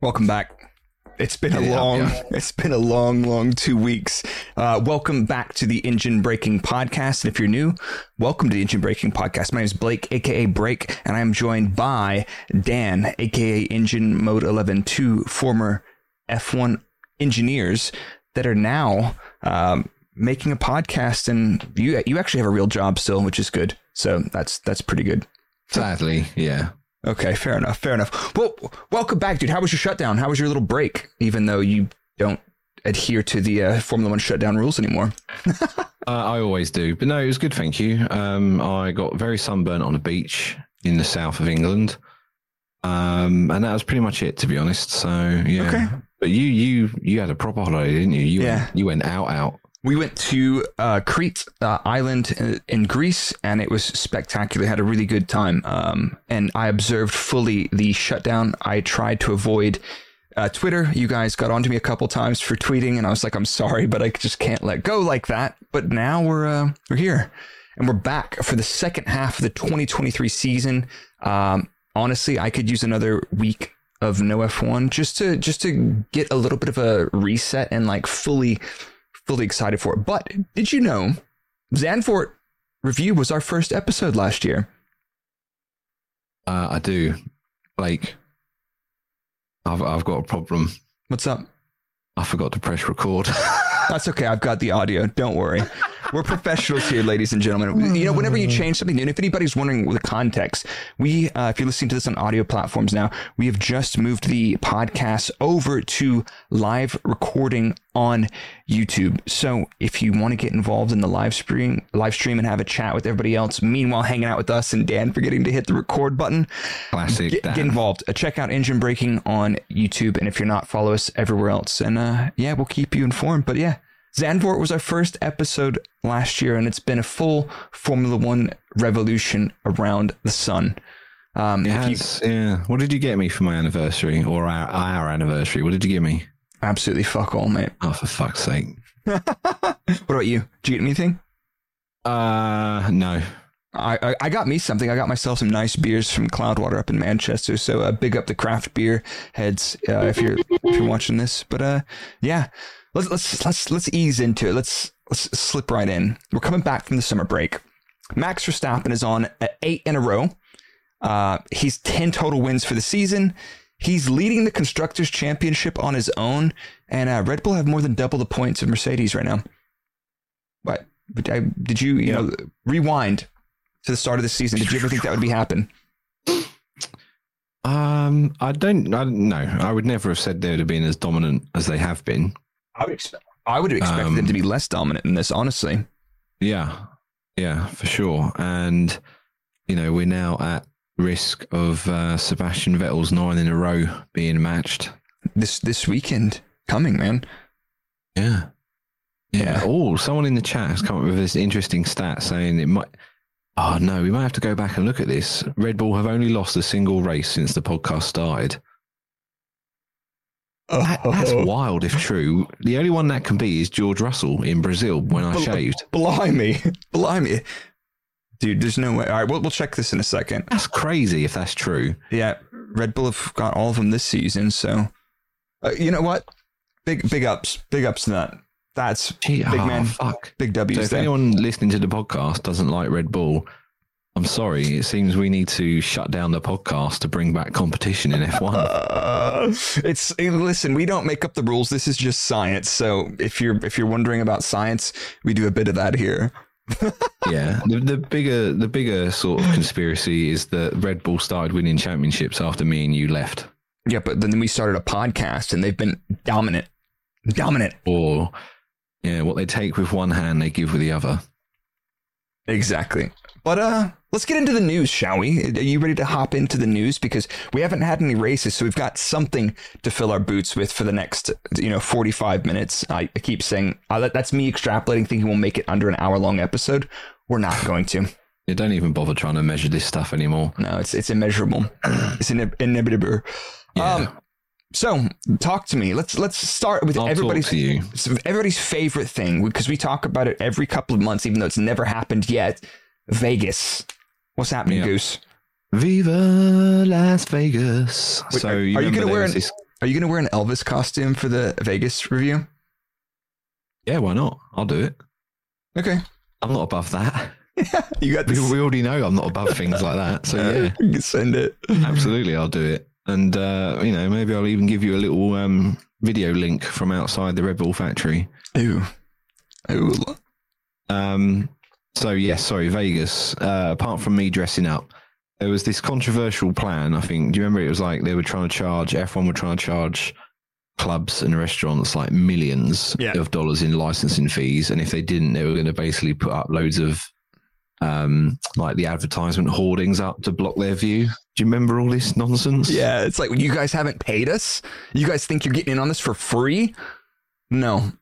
Welcome back. It's been a long, it's been a long, long two weeks. Uh, welcome back to the Engine Breaking Podcast. And if you're new, welcome to the Engine Breaking Podcast. My name is Blake, aka Break, and I am joined by Dan, aka Engine Mode 11, two former F1 engineers that are now um, making a podcast. And you, you actually have a real job still, which is good. So that's that's pretty good. Sadly, yeah. Okay, fair enough. Fair enough. Well, welcome back, dude. How was your shutdown? How was your little break? Even though you don't adhere to the uh, Formula One shutdown rules anymore. Uh, I always do, but no, it was good. Thank you. Um, I got very sunburnt on a beach in the south of England, um, and that was pretty much it, to be honest. So yeah. Okay. But you, you, you had a proper holiday, didn't you? You Yeah. Went, you went out, out. We went to uh, Crete uh, Island in- in Greece, and it was spectacular. Had a really good time, um, and I observed fully the shutdown. I tried to avoid uh, Twitter. You guys got onto me a couple times for tweeting, and I was like, "I'm sorry, but I just can't let go like that." But now we're uh, we're here, and we're back for the second half of the 2023 season. Um, honestly, I could use another week of no F1 just to just to get a little bit of a reset and like fully fully excited for it. But did you know Zandvoort review was our first episode last year? Uh, I do, Like, I've, I've got a problem. What's up? I forgot to press record. That's okay. I've got the audio. Don't worry. We're professionals here, ladies and gentlemen. You know, whenever you change something, and if anybody's wondering the context, we, uh, if you're listening to this on audio platforms now, we have just moved the podcast over to live recording on YouTube. So if you want to get involved in the live stream, live stream and have a chat with everybody else, meanwhile hanging out with us and Dan forgetting to hit the record button, Classic. get, get involved. Uh, check out Engine Breaking on YouTube, and if you're not, follow us everywhere else. And uh, yeah, we'll keep you informed. But yeah, Zandvoort was our first episode last year, and it's been a full Formula One revolution around the sun. Um, It if you- yeah. What did you get me for my anniversary or our, our anniversary? What did you give me? absolutely fuck all, mate. Oh, for fuck's sake. What about you? Did you get anything? Uh, no. I, I, I got me something. I got myself some nice beers from Cloudwater up in Manchester. So uh, big up the craft beer heads uh, if you're if you're watching this. But uh, yeah, let's let's let's let's ease into it. Let's let's slip right in. We're coming back from the summer break. Max Verstappen is on at eight in a row. Uh, he's ten total wins for the season. He's leading the constructors' championship on his own, and uh, Red Bull have more than double the points of Mercedes right now. What? I, did you you know rewind to the start of the season? Did you ever think that would be happen? Um, I don't, I don't know. I would never have said they would have been as dominant as they have been. I would expect. I would have expected Um, them to be less dominant in this, honestly. Yeah. Yeah, for sure. And, you know, we're now at risk of uh, Sebastian Vettel's nine in a row being matched. This this weekend coming, man. Yeah. Yeah. Yeah. Oh, someone in the chat has come up with this interesting stat saying it might. Oh, no, we might have to go back and look at this. Red Bull have only lost a single race since the podcast started. That- that's Oh. wild if true. The only one that can be is George Russell in Brazil when I Bl- shaved. Blimey, blimey, dude. There's no way. All right, we'll we'll check this in a second. That's crazy if that's true. Yeah, Red Bull have got all of them this season. So, uh, you know what? Big big ups, big ups to that. That's Gee, big oh, man, Fuck. big So if there. anyone listening to the podcast doesn't like Red Bull, I'm sorry. It seems we need to shut down the podcast to bring back competition in F1. Uh, it's eh, listen. We don't make up the rules. This is just science. So if you're if you're wondering about science, we do a bit of that here. yeah. The, the bigger the bigger sort of conspiracy is that Red Bull started winning championships after me and you left. Yeah, but then we started a podcast, and they've been dominant, dominant. Or yeah, what they take with one hand, they give with the other. Exactly. But uh, let's get into the news, shall we? Are you ready to hop into the news? Because we haven't had any races, so we've got something to fill our boots with for the next, you know, forty-five minutes. I, I keep saying uh, that, that's me extrapolating, thinking we'll make it under an hour-long episode. We're not going to. You don't even bother trying to measure this stuff anymore. No, it's it's immeasurable. it's inib- inevitable. Yeah. Um, so talk to me. Let's let's start with I'll everybody's talk to you. everybody's favorite thing because we talk about it every couple of months, even though it's never happened yet. Vegas. What's happening, Yeah. Goose? Viva Las Vegas. Wait, so are- you are you gonna wear an- Are you going to wear an Elvis costume for the Vegas review? Yeah, why not? I'll do it. Okay. I'm not above that. you got We, this. we already know I'm not above things like that. So yeah, You can send it. absolutely, I'll do it. And uh, you know, maybe I'll even give you a little um, video link from outside the Red Bull factory. Ooh. Ooh. Um, so yes, sorry, Vegas. Uh, apart from me dressing up, there was this controversial plan. I think. Do you remember? It was like they were trying to charge. F1 were trying to charge clubs and restaurants like millions Yeah. of dollars in licensing fees, and if they didn't, they were going to basically put up loads of um, like the advertisement hoardings up to block their view. Do you remember all this nonsense? Yeah, it's like you guys haven't paid us. You guys think you're getting in on this for free? No.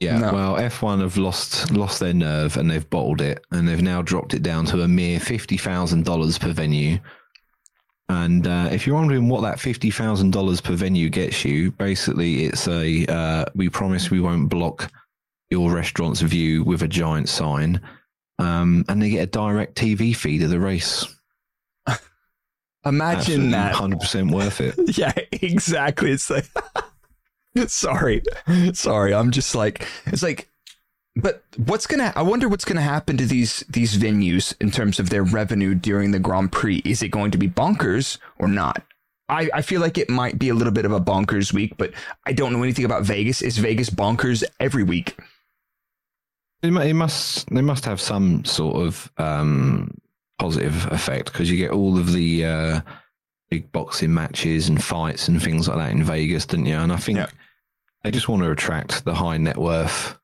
Yeah, No. well, F1 have lost lost their nerve and they've bottled it, and they've now dropped it down to a mere fifty thousand dollars per venue. And uh, if you're wondering what that fifty thousand dollars per venue gets you, basically it's a uh, we promise we won't block your restaurant's view with a giant sign, um, and they get a direct TV feed of the race. Imagine that. hundred percent worth it. Yeah, exactly. It's like, sorry, sorry. I'm just like, it's like, but what's gonna? I wonder what's gonna happen to these these venues in terms of their revenue during the Grand Prix. Is it going to be bonkers or not? I, I feel like it might be a little bit of a bonkers week, but I don't know anything about Vegas. Is Vegas bonkers every week? It, it must they must have some sort of um, positive effect because you get all of the uh, big boxing matches and fights and things like that in Vegas, don't you? And I think Yeah. They just want to attract the high net worth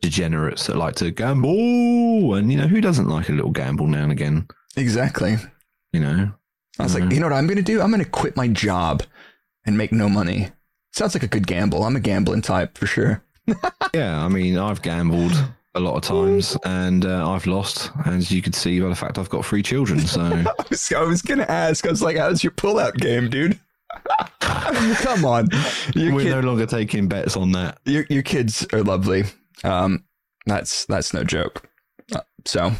degenerates that like to gamble, and you know who doesn't like a little gamble now and again? Exactly. You know, I was like, Mhm. you know what I'm going to do? I'm going to quit my job and make no money. Sounds like a good gamble. I'm a gambling type for sure. yeah. I mean, I've gambled a lot of times and uh, I've lost, as you could see by the fact I've got three children. So. I was, I was going to ask. I was like, how's your pullout game, dude? Come on. Your, We're kid- no longer taking bets on that. your, your kids are lovely. Um, that's that's no joke. Uh, so,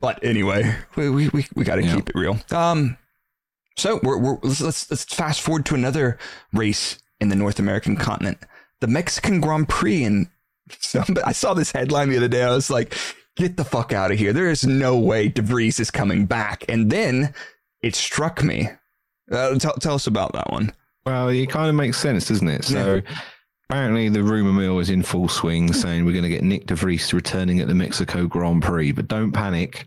but anyway, we we, we, we got to Yeah. keep it real. Um, so we're, we're let's, let's let's fast forward to another race in the North American continent, the Mexican Grand Prix. And somebody, I saw this headline the other day. I was like, get the fuck out of here. There is no way De Vries is coming back. And then it struck me. Uh, tell, tell us about that one. Well, it kind of makes sense, doesn't it? So apparently the rumor mill is in full swing saying we're going to get Nick De Vries returning at the Mexico Grand Prix, but don't panic.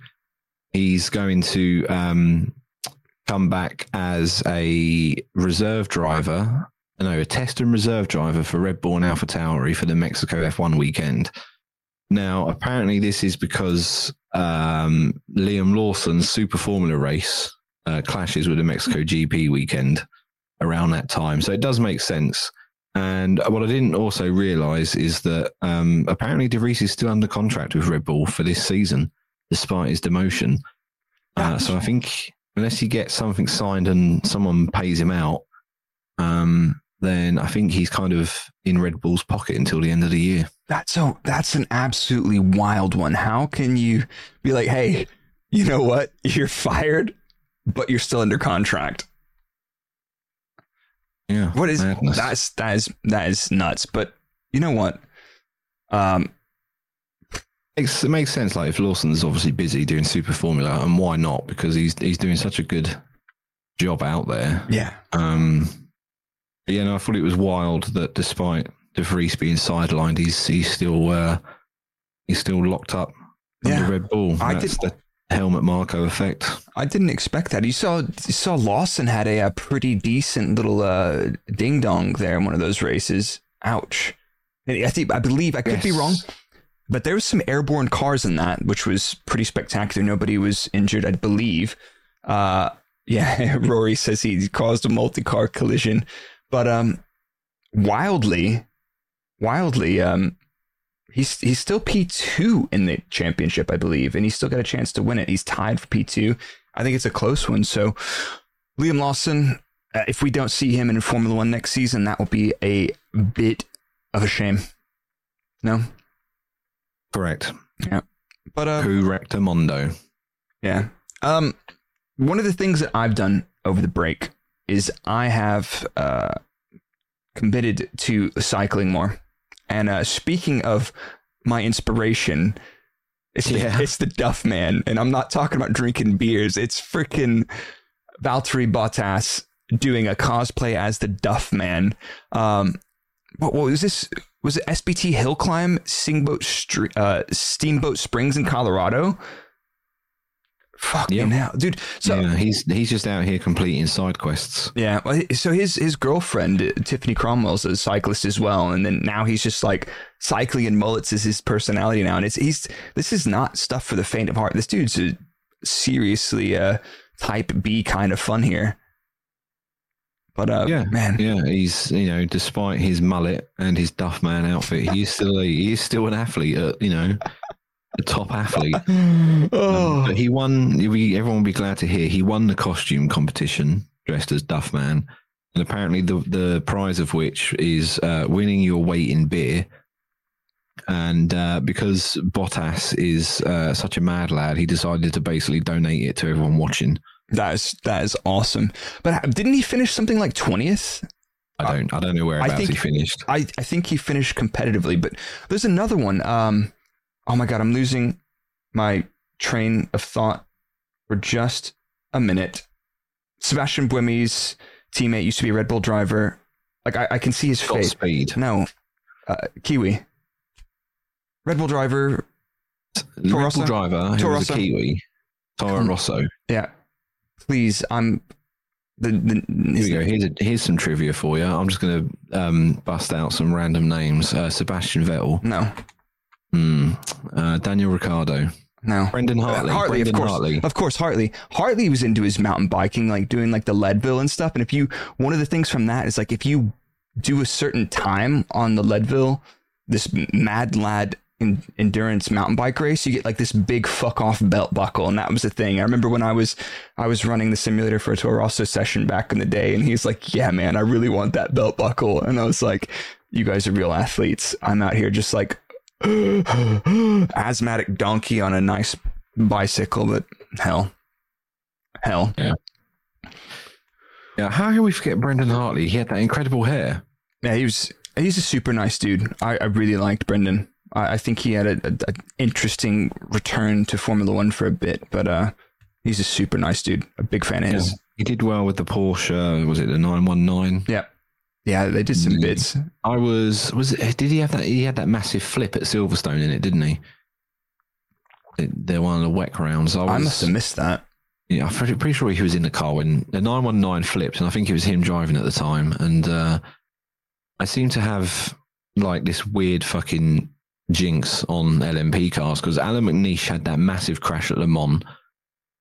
He's going to um, come back as a reserve driver, no, a test and reserve driver for Red Bull and Alpha Tauri for the Mexico F1 weekend. Now, apparently, this is because um, Liam Lawson's Super Formula race uh, clashes with the Mexico GP weekend around that time. So it does make sense. And what I didn't also realize is that um, apparently De Vries is still under contract with Red Bull for this season, despite his demotion. Uh, so I think unless he gets something signed and someone pays him out, um, then I think he's kind of in Red Bull's pocket until the end of the year. That's so that's an absolutely wild one. How can you be like, hey, you know what? You're fired, but you're still under contract. Yeah. What is madness. that's that is that is nuts. But you know what? Um it makes sense. Like if Lawson's obviously busy doing Super Formula, and why not? Because he's he's doing such a good job out there. yeah. Um, yeah, no, I thought it was wild that despite De Vries being sidelined, he's he's still uh, he's still locked up Yeah. Red Bull. I That's the Helmut Marko effect. I didn't expect that. You saw you saw Lawson had a, a pretty decent little uh, ding dong there in one of those races. Ouch. I think I believe I could be wrong, but there was some airborne cars in that, which was pretty spectacular. Nobody was injured, I believe. Uh, yeah, Rory says he caused a multi-car collision, but um, wildly, wildly, um, he's he's still P two in the championship, I believe, and he's still got a chance to win it. He's tied for P two. I think it's a close one. So, Liam Lawson, uh, if we don't see him in Formula One next season, that will be a bit of a shame. No, Correct. Yeah. But uh, Who wrecked a Mondo? Yeah. Um, one of the things that I've done over the break is I have uh, committed to cycling more. And uh, speaking of my inspiration, it's the, it's the Duff Man, and I'm not talking about drinking beers. It's freaking Valtteri Bottas doing a cosplay as the Duff Man. Um, what, what was this? Was it SBT Hill Climb Steamboat uh, Steamboat Springs in Colorado? Fucking Yep. hell, dude! So yeah, he's he's just out here completing side quests. yeah, so his his girlfriend Tiffany Cromwell's a cyclist as well, and then now he's just like cycling and mullets is his personality now, and it's he's this is not stuff for the faint of heart. This dude's a seriously uh type B kind of fun here. But uh, Yeah, man, Yeah, he's you know, despite his mullet and his Duff Man outfit, he's still a, he's still an athlete. uh you know, a top athlete. oh, But he won. We, everyone will be glad to hear he won the costume competition dressed as Duff Man, and apparently the the prize of which is uh, winning your weight in beer. And uh, because Bottas is uh, such a mad lad, he decided to basically donate it to everyone watching. that is that is awesome. But didn't he finish something like twentieth? I don't, I don't know whereabouts think- he finished. I, I think he finished competitively, but there's another one. Um, oh my god, I'm losing my train of thought for just a minute. Sebastian Buemi's teammate used to be a Red Bull driver. Like I, I can see his face. speed. No, uh, Kiwi. Red Bull driver. Red Rosso? Bull driver who Toro was a Rosso? Kiwi, Toro. Rosso. Yeah, please. I'm the the. Here we go. Here's a, here's some trivia for you. I'm just going to um, bust out some random names. Uh, Sebastian Vettel, No, Hmm. uh, Daniel Ricciardo. no. Brendan Hartley, Uh, Hartley, Brendan of course, Hartley. of course, Hartley. Hartley was into his mountain biking, like doing like the Leadville and stuff. And if you, one of the things from that is like if you do a certain time on the Leadville, this Mad Lad in, endurance mountain bike race, you get like this big fuck off belt buckle, and that was the thing. I remember when I was I was running the simulator for a Toro Rosso session back in the day, and he's like, "Yeah, man, I really want that belt buckle," and I was like, "You guys are real athletes. I'm out here just like." asthmatic donkey on a nice bicycle, but hell, hell. Yeah, yeah. how can we forget Brendan Hartley? He had that incredible hair. Yeah, he was. He's a super nice dude. I, I really liked Brendan. I, I think he had a, a, a interesting return to Formula One for a bit, but uh, he's a super nice dude. A big fan of his. He did well with the Porsche. Was it the 919? Yeah, yeah. They did some bits. I was was it, did he have that? He had that massive flip at Silverstone in it, didn't he? They're one of the wet rounds. I, was, I must have missed that. Yeah, I'm pretty, pretty sure he was in the car when the 919 flipped, and I think it was him driving at the time. And uh, I seem to have like this weird fucking jinx on LMP cars because Allan McNish had that massive crash at Le Mans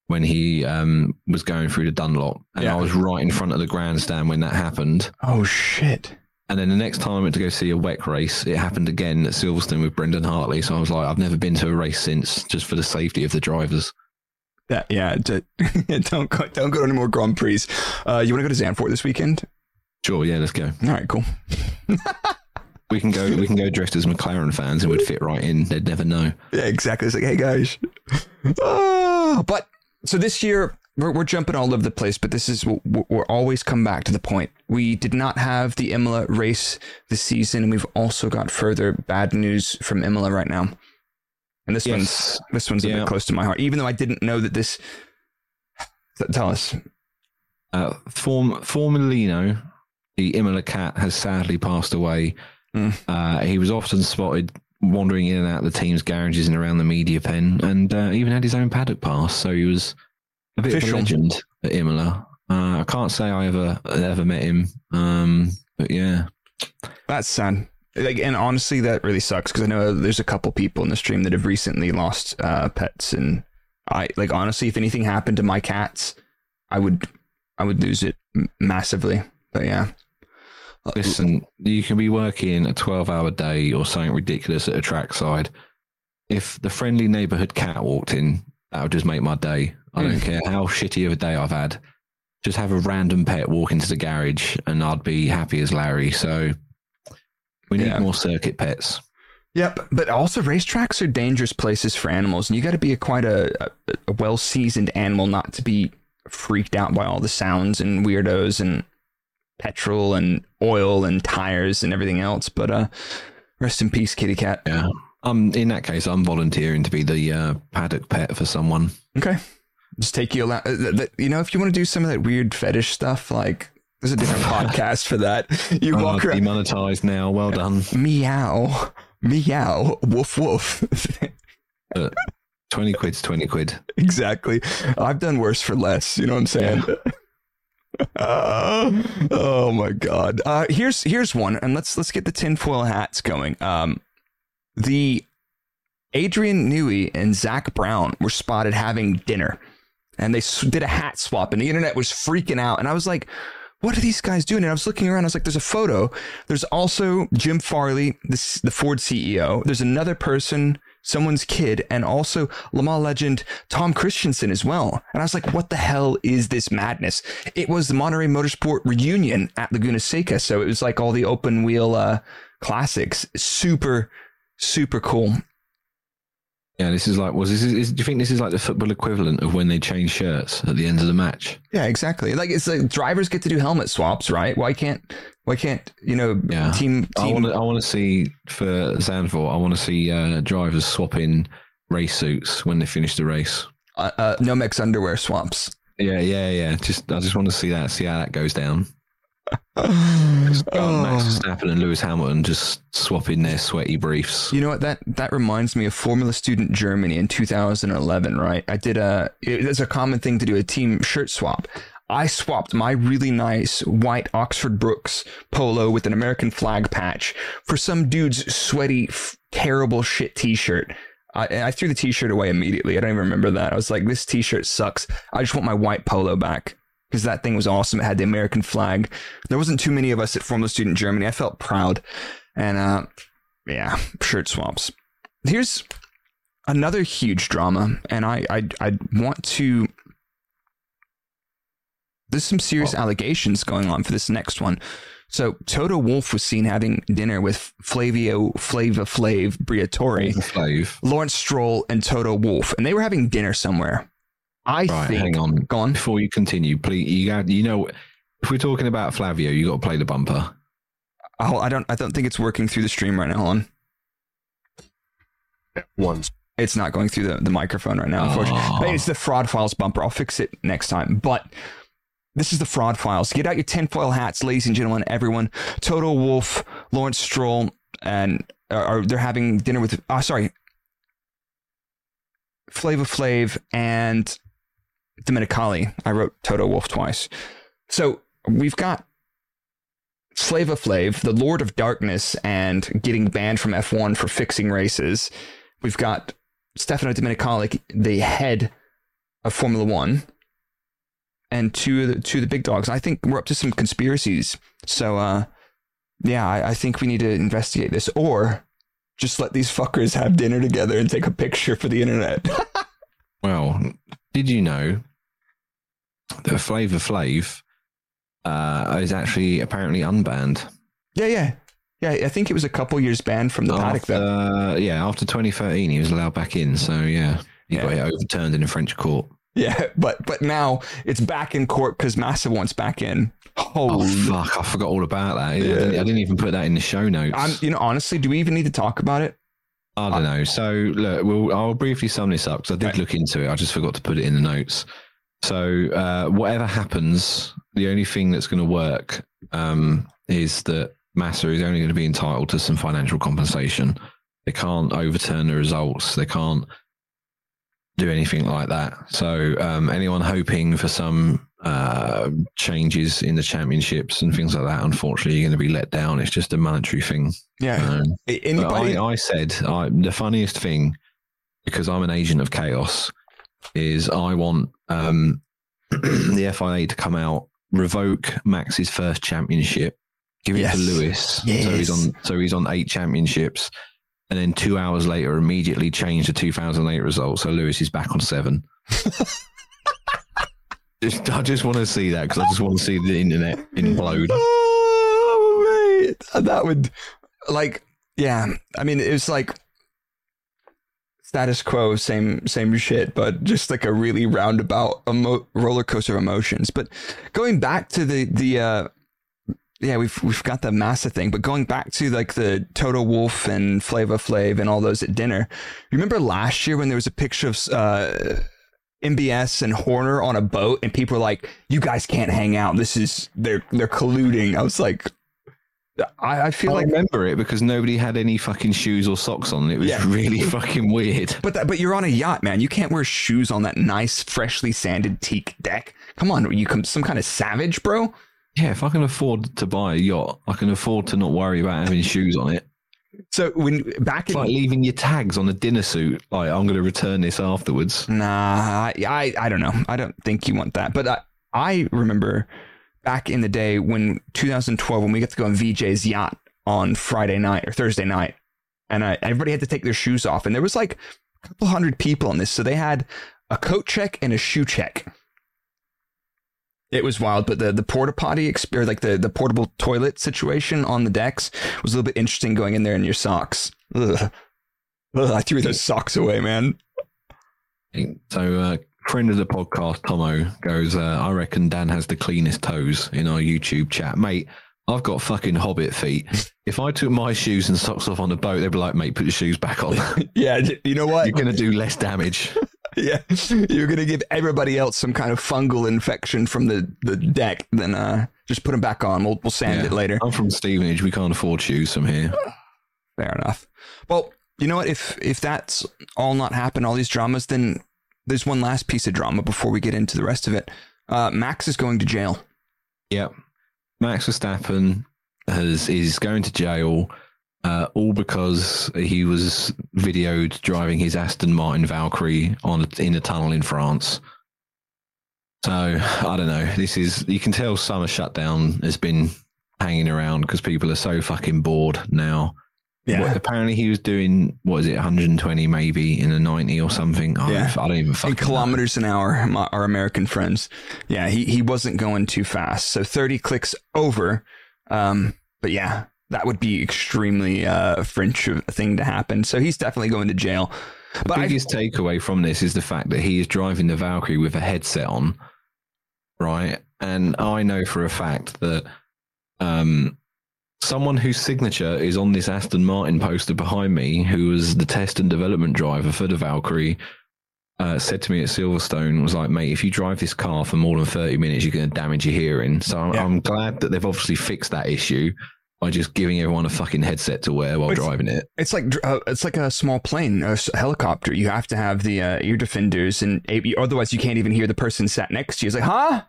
when he um, was going through the Dunlop, and Yeah. I was right in front of the grandstand when that happened. Oh shit. And then the next time I went to go see a WEC race, it happened again at Silverstone with Brendan Hartley. So I was like, I've never been to a race since, just for the safety of the drivers. That yeah. d- don't go, don't go to any more Grand Prix. Uh, you want to go to Zandvoort this weekend? Sure, yeah, let's go. All right, cool. We can go. We can go dressed as McLaren fans, and would fit right in. They'd never know. Yeah, exactly. It's like, hey guys. Ah, but so this year we're, we're jumping all over the place, but this is we're we're always come back to the point. We did not have the Imola race this season, and we've also got further bad news from Imola right now. And this one's this one's a bit close to my heart, even though I didn't know that this. Tell us. Uh, Form Formulino, the Imola cat, has sadly passed away. Mm. Uh, he was often spotted wandering in and out of the team's garages and around the media pen, and uh, even had his own paddock pass. So he was a bit Official. of a legend at Imola. Uh, I can't say I ever ever met him, um, but yeah, That's sad. Like, and honestly, that really sucks because I know there's a couple people in the stream that have recently lost uh, pets, and I like honestly, if anything happened to my cats, I would, I would lose it massively. But yeah, Listen, you can be working a 12 hour day or something ridiculous at a trackside. If the friendly neighborhood cat walked in, that would just make my day. I don't Mm. care how shitty of a day I've had. Just have a random pet walk into the garage and I'd be happy as Larry. So we need Yeah. more circuit pets. Yep, but also racetracks are dangerous places for animals, and you got to be a quite a, a, a well seasoned animal not to be freaked out by all the sounds and weirdos and petrol and oil and tires and everything else. But uh, rest in peace, kitty cat. Yeah. Um, in that case, I'm volunteering to be the uh, paddock pet for someone. Okay. Just take you a uh, You know, if you want to do some of that weird fetish stuff, like there's a different podcast for that. You Oh, walk around. demonetized now. Well done. Meow, meow, woof woof. Twenty quid's twenty quid. exactly. I've done worse for less. You know what I'm saying? Uh, oh my god. Uh, here's here's one, and let's let's get the tinfoil hats going. Um, the Adrian Newey and Zak Brown were spotted having dinner, and they did a hat swap, and the internet was freaking out. And I was like, "What are these guys doing?" And I was looking around. I was like, "There's a photo. There's also Jim Farley, the the Ford CEO. There's another person." Someone's kid, and also Le Mans legend Tom Kristensen as well. And I was like, what the hell is this madness? It was the Monterey Motorsport reunion at Laguna Seca. So it was like all the open wheel uh, classics. Super, super cool. Yeah, this is like was this is, do you think this is like the football equivalent of when they change shirts at the end of the match? Yeah, exactly. Like it's like drivers get to do helmet swaps, right? Why can't why can't you know Yeah. team I want to I want to see for Zandvoort. I want to see uh, drivers swapping race suits when they finish the race. uh, uh, Nomex underwear swaps? Yeah, yeah, yeah. Just I just want to see that, see how that goes down. Max Oh. Verstappen and Lewis Hamilton just swapping their sweaty briefs. You know what? That that reminds me of Formula Student Germany in 2011. Right? I did a. It's a common thing to do a team shirt swap. I swapped my really nice white Oxford Brookes polo with an American flag patch for some dude's sweaty, f- terrible shit T-shirt. I, I threw the T-shirt away immediately. I don't even remember that. I was like, "This T-shirt sucks. I just want my white polo back." Because that thing was awesome. It had the American flag. There wasn't too many of us at Formula Student Germany. I felt proud. And uh, yeah, shirt swaps. Here's another huge drama, and I I I want to. There's some serious allegations going on for this next one. So Toto Wolff was seen having dinner with Flavio Flava Flav Briatore, Flav. Lawrence Stroll, and Toto Wolff, and they were having dinner somewhere. I Right, think. hang on. Go on. Before you continue, please, you got, you know, if we're talking about Flavio, you got to play the bumper. Oh, I don't. I don't think it's working through the stream right now. Hold on. Ones. It's not going through the, the microphone right now, unfortunately. Oh. Hey, It's the fraud files bumper. I'll fix it next time. But this is the fraud files. Get out your tinfoil hats, ladies and gentlemen, everyone. Toto Wolff, Lawrence Stroll, and uh, are they're having dinner with. Oh, sorry. Flava Flav and Domenicali. I wrote Toto Wolff twice. So we've got Slava Flav, the Lord of Darkness, and getting banned from F1 for fixing races. We've got Stefano Domenicali, the head of Formula One, and two of the two of the big dogs. I think we're up to some conspiracies. So, uh, yeah, I, I think we need to investigate this, or just let these fuckers have dinner together and take a picture for the internet. Well, did you know that Flavor Flav uh, is actually apparently unbanned? yeah, yeah, yeah. I think it was a couple years banned from the paddock. after, Though. yeah, after 2013, he was allowed back in. So yeah, he Yeah. got it overturned in a French court. Yeah, but but now it's back in court because Massa wants back in. Oh fuck! I forgot all about that. I, didn't, I didn't even put that in the show notes. I'm, you know, honestly, do we even need to talk about it? I don't know. So look, we'll, I'll briefly sum this up because I did Right. look into it. I just forgot to put it in the notes. So uh, whatever happens, the only thing that's going to work um, is that Massa is only going to be entitled to some financial compensation. They can't overturn the results. They can't do anything like that. So um, anyone hoping for some uh, changes in the championships and things like that, unfortunately, you're going to be let down. It's just a monetary thing. Yeah. Um, Anybody? I, I said I, the funniest thing, because I'm an agent of chaos, is I want um, the FIA to come out, revoke Max's first championship, give it Yes. to Lewis, so he's on so he's on eight championships, and then two hours later, immediately change the 2008 result, so Lewis is back on seven. just, I just want to see that because I just want to see the internet implode. Oh, mate. That would, like, yeah. I mean, it was like status quo, same same shit, but just like a really roundabout emo- roller coaster of emotions. But going back to the the uh, yeah, we've we've got the Massa thing, but going back to like the Toto Wolff and Flava Flav and all those at dinner. Remember last year when there was a picture of uh, MBS and Horner on a boat, and people were like, "You guys can't hang out. This is they're they're colluding." I was like, I, I feel I like, remember it because nobody had any fucking shoes or socks on. It was Yeah. really fucking weird. but that, but you're on a yacht, man. You can't wear shoes on that nice, freshly sanded teak deck. Come on, you come some kind of savage, bro. Yeah, if I can afford to buy a yacht, I can afford to not worry about having shoes on it. So when back It's in like leaving your tags on a dinner suit. Like I'm going to return this afterwards. Nah, I, I I don't know. I don't think you want that. But I, I remember back in the day when 2012 when we got to go on VJ's yacht on Friday night or Thursday night, and uh, everybody had to take their shoes off, and there was like a couple hundred people on this, so they had a coat check and a shoe check. It was wild, but the the porta potty experience, like the the portable toilet situation on the decks was a little bit interesting. Going in there in your socks. Ugh. Ugh, I threw those socks away, man. So, uh, friend of the podcast, Tomo, goes, uh, I reckon Dan has the cleanest toes in our YouTube chat. Mate, I've got fucking hobbit feet. If I took my shoes and socks off on a boat, they'd be like, mate, put your shoes back on. Yeah, you know what? You're going to do less damage. yeah, you're gonna give everybody else some kind of fungal infection from the, the deck. Then uh, just put them back on. We'll we'll sand Yeah. it later. I'm from Stevenage. We can't afford shoes from here. Fair enough. Well, you know what? If if that's all not happened, all these dramas, then there's one last piece of drama before we get into the rest of it. Uh, Max is going to jail. Yep. Max Verstappen has is going to jail, uh, all because he was videoed driving his Aston Martin Valkyrie on in a tunnel in France. So I don't know. This is you can tell summer shutdown has been hanging around because people are so fucking bored now. What- apparently he was doing what is it 120 maybe in a 90 or something. I, Yeah. I don't even fucking in know. kilometers an hour, my, our American friends. Yeah, he, he wasn't going too fast. So 30 clicks over. Um, but yeah, that would be extremely uh, French thing to happen. So he's definitely going to jail. The But I, biggest takeaway from this is the fact that he is driving the Valkyrie with a headset on, right? And I know for a fact that um, someone whose signature is on this Aston Martin poster behind me, who was the test and development driver for the Valkyrie, uh, said to me at Silverstone, was like, mate, if you drive this car for more than 30 minutes, you're going to damage your hearing. So I'm, Yeah. I'm glad that they've obviously fixed that issue by just giving everyone a fucking headset to wear while It's- driving it. it's like uh, it's like a small plane, a helicopter. You have to have the uh, ear defenders, and otherwise you can't even hear the person sat next to you. It's like, huh?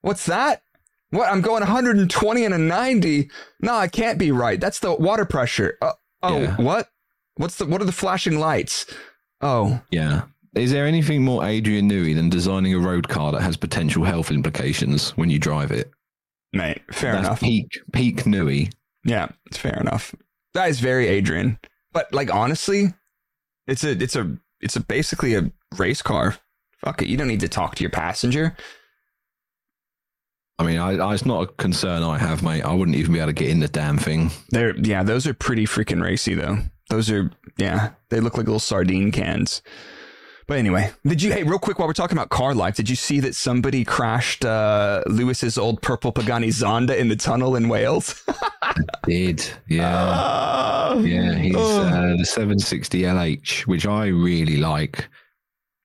What's that? What? I'm going 120 and a 90. No, it can't be right. That's the water pressure. Uh, oh, Yeah. what? What's the? What are the flashing lights? Oh, Yeah. Is there anything more Adrian Newey than designing a road car that has potential health implications when you drive it? mate. Fair That's enough. peak peak Newey. Yeah, it's fair enough. That is very Adrian. But like honestly, it's a it's a it's a basically a race car. Fuck it. You don't need to talk to your passenger. I mean, I, I, it's not a concern I have, mate. I wouldn't even be able to get in the damn thing. They're yeah, those are pretty freaking racy though. Those are yeah, they look like little sardine cans. But anyway, did you hey real quick while we're talking about car life, did you see that somebody crashed uh Lewis's old purple Pagani Zonda in the tunnel in Wales? Did yeah. Ah. Yeah, he's Oh. uh, the 760 LH, which I really like.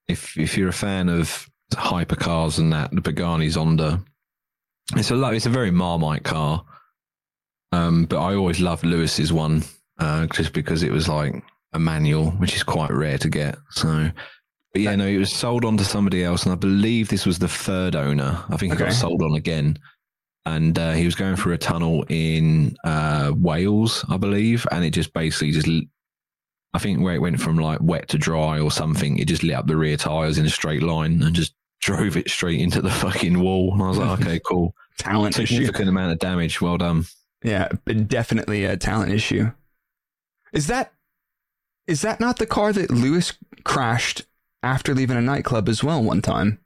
If if you're a fan of hypercars and that, the Pagani Zonda, it's a lo- it's a very Marmite car. Um, but I always loved Lewis's one, uh, just because it was like a manual, which is quite rare to get. So, but yeah, no, it was sold on to somebody else, and I believe this was the third owner. I think it Okay. got sold on again and uh, he was going through a tunnel in uh, Wales, I believe, and it just basically just, I think where it went from like wet to dry or something, it just lit up the rear tires in a straight line and just drove it straight into the fucking wall. And I was like, okay, cool, talent issue. significant amount of damage. Well done. Yeah, definitely a talent issue. Is that is that not the car that Lewis crashed after leaving a nightclub as well one time?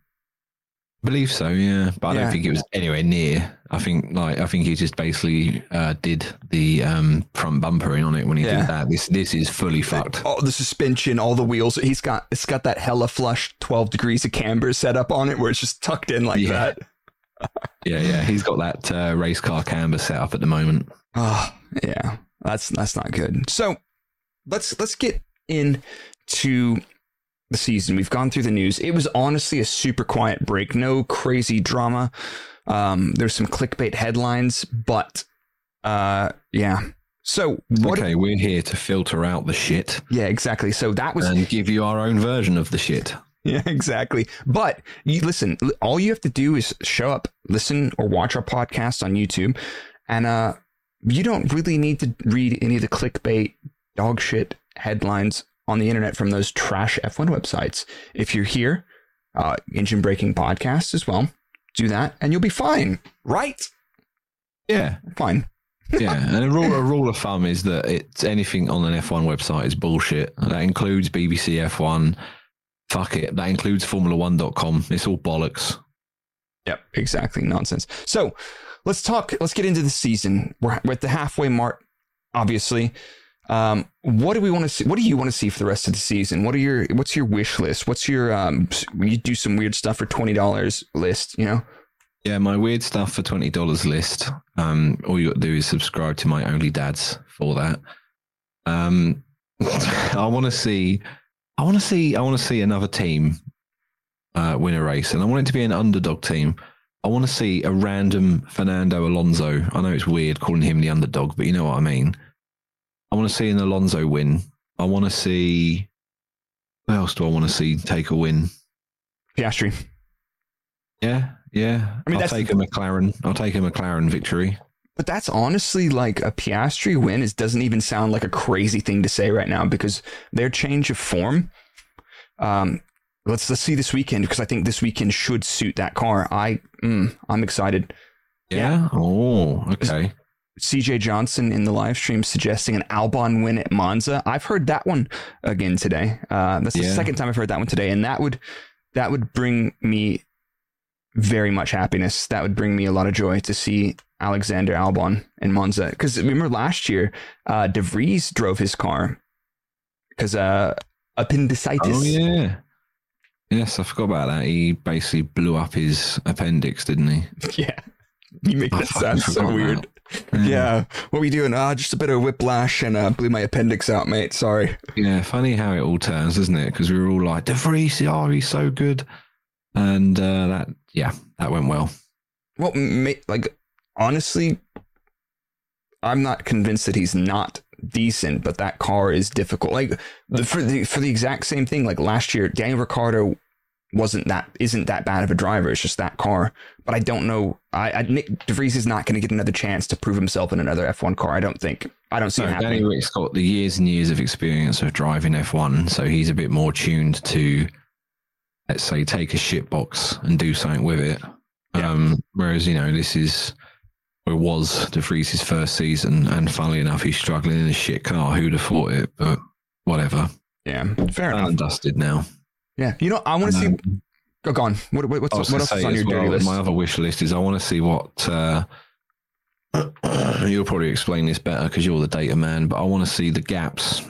Believe so, yeah, but I Yeah. don't think it was anywhere near. I think like I think he just basically uh, did the um, front bumpering on it when he Yeah. did that. This this is fully fucked. All the suspension, all the wheels. He's got it's got that hella flush twelve degrees of camber set up on it where it's just tucked in like Yeah. that. Yeah, yeah. He's got that uh, race car camber set up at the moment. Oh, yeah. That's that's not good. So let's let's get into the season. We've gone through the news. It was honestly a super quiet break. No crazy drama. Um, there's some clickbait headlines, but uh, yeah. So? Okay, we're here to filter out the shit Yeah, exactly. So that was and give you our own version of the shit. Yeah, exactly. But you listen, all you have to do is show up, listen or watch our podcast on YouTube, and uh you don't really need to read any of the clickbait dog shit headlines on the internet from those trash F1 websites. If you're here, uh Engine Breaking Podcast as well, do that and you'll be fine. Right? Yeah, Fine. yeah. And a rule, a rule of thumb is that it's anything on an F1 website is bullshit. That includes BBC F1. Fuck it. That includes Formula1.com. It's all bollocks. Yep, exactly. Nonsense. So let's talk, let's get into the season. We're, we're at the halfway mark, obviously. Um, what do we want to see? What do you want to see for the rest of the season? What are your, what's your wish list? What's your, um, you do some weird stuff for $20 list, you know? Yeah, my weird stuff for twenty dollars list. Um, all you got to do is subscribe to my Only Dads for that. Um, I want to see, I want to see, I want to see another team uh, win a race, and I want it to be an underdog team. I want to see a random Fernando Alonso. I know it's weird calling him the underdog, but you know what I mean. I want to see an Alonso win. I want to see. What else do I want to see take a win? Piastri. Yeah, yeah. I mean, I'll take a McLaren. I'll take a McLaren victory. But that's honestly like a Piastri win. It doesn't even sound like a crazy thing to say right now because their change of form. Um, let's let's see this weekend because I think this weekend should suit that car. I mm, I'm excited. Yeah. Oh, okay. CJ Johnson in the live stream suggesting an Albon win at Monza. I've heard that one again today. Uh, that's the Yeah. second time I've heard that one today, and that would that would bring me very much happiness. That would bring me a lot of joy to see Alexander Albon in Monza. Because remember last year, uh, De Vries drove his car because uh, appendicitis. Oh yeah. Yes, I forgot about that. He basically blew up his appendix, didn't he? yeah. You make that sound so weird. that. Yeah. What were you doing? Ah, just a bit of whiplash and uh, blew my appendix out, mate. Sorry. Yeah, funny how it all turns, isn't it? Because we were all like, De Vries, oh, he's so good. And uh, that, yeah, that went well. Well, ma- like honestly, I'm not convinced that he's not decent, but that car is difficult. Like the, for the for the exact same thing. Like last year, Daniel Ricciardo wasn't that isn't that bad of a driver. It's just that car. But I don't know. I, I Nick De Vries is not going to get another chance to prove himself in another F1 car. I don't think. I don't see So it Danny happening. Rick's got the years and years of experience of driving F1, so he's a bit more tuned to, let's say, take a shit box and do something with it. Yeah. Um, whereas, you know, this is, or was De Vries's first season, and funnily enough, he's struggling in a shit car. Who'd have thought it? But whatever. Yeah, fair Done enough. dusted now. Yeah, you know, I want to see. Go, on. What, what, what's, what else is on your dirty list? My other wish list is I want to see what. Uh, you'll probably explain this better because you're the data man, but I want to see the gaps.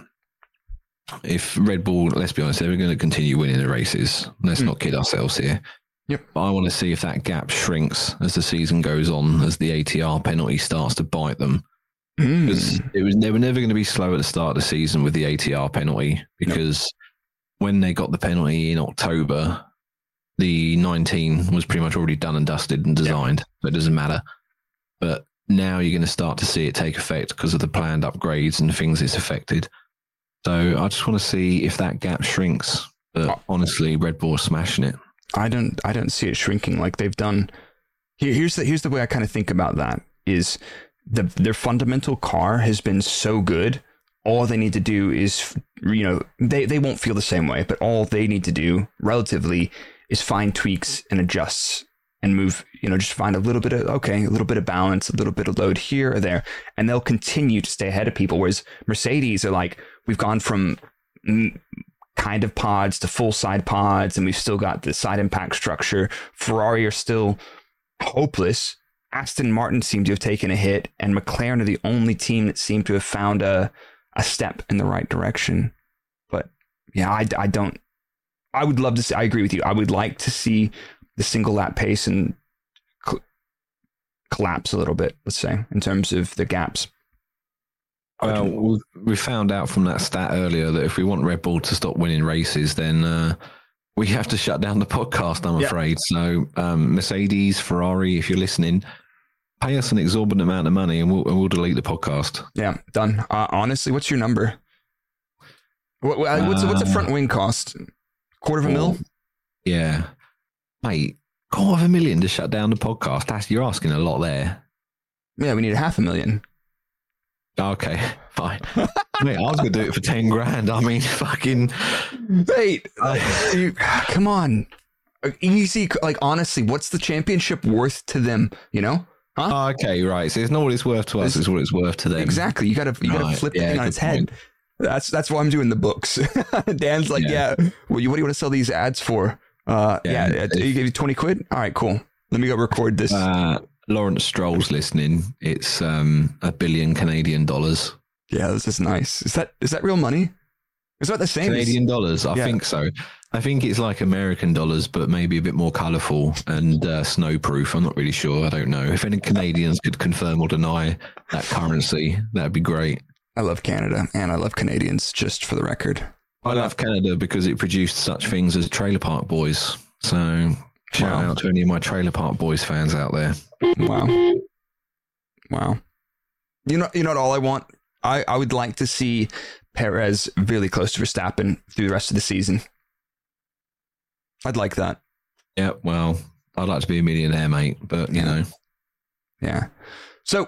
If Red Bull, let's be honest, they're going to continue winning the races. Let's Hmm. not kid ourselves here. Yep. But I want to see if that gap shrinks as the season goes on, as the ATR penalty starts to bite them. Mm. Because it was they were never going to be slow at the start of the season with the ATR penalty because when they got the penalty in October, the 19 was pretty much already done and dusted and designed. So it doesn't matter. But now you're going to start to see it take effect because of the planned upgrades and things it's affected. So I just want to see if that gap shrinks. But Oh. honestly, Red Bull smashing it. I don't I don't see it shrinking like they've done. Here, here's the here's the way I kind of think about that is the their fundamental car has been so good. All they need to do is you know they they won't feel the same way, but all they need to do relatively is find tweaks and adjusts and move. You know, just find a little bit of okay, a little bit of balance, a little bit of load here or there, and they'll continue to stay ahead of people. Whereas Mercedes are like we've gone from kind of pods to full side pods, and we've still got the side impact structure. Ferrari are still hopeless. Aston Martin seem to have taken a hit, and McLaren are the only team that seem to have found a a step in the right direction. But yeah, I, I don't. I would love to see. I agree with you. I would like to see the single lap pace and cl- collapse a little bit, let's say, in terms of the gaps. Well, we- we found out from that stat earlier that if we want Red Bull to stop winning races, then uh, we have to shut down the podcast. I'm Yeah. afraid. So, um, Mercedes, Ferrari, if you're listening, pay us an exorbitant amount of money, and we'll, and we'll delete the podcast. Yeah, done. Uh, honestly, what's your number? What, what- what's what's a Uh, front wing cost? Quarter of a mil? Yeah, mate, quarter of a million to shut down the podcast. That's you're asking a lot there. Yeah, we need a half a million. Okay, fine. Mate, I was gonna do it for ten grand. I mean, fucking. Wait, you, come on. Uh, Easy, like honestly, what's the championship worth to them? You know, Oh, okay, right. So it's not what it's worth to us; It's- it's what it's worth to them. exactly. You gotta you gotta Right, flip the yeah, thing on its head. point. That's that's why I'm doing the books. Dan's like, yeah. Yeah. well, you, what do you want to sell these ads for? Uh, yeah, Yeah, uh, you give you twenty quid. All right, cool. Let me go record this. Uh, Lawrence Stroll's listening. It's um, a billion Canadian dollars. yeah, this is nice. Is that is that real money? Is that the same? Canadian dollars, I Yeah. think so. I think it's like American dollars, but maybe a bit more colourful and uh, snowproof. I'm not really sure. I don't know. If any Canadians could confirm or deny that currency, that'd be great. I love Canada and I love Canadians. Just for the record. I love Canada because it produced such things as Trailer Park Boys. So shout Wow. out to any of my Trailer Park Boys fans out there. Wow. Wow. You know, you know what? All I want, I, I would like to see Perez really close to Verstappen through the rest of the season. I'd like that. Yeah, well, I'd like to be a millionaire, mate, but you Yeah. know, Yeah. So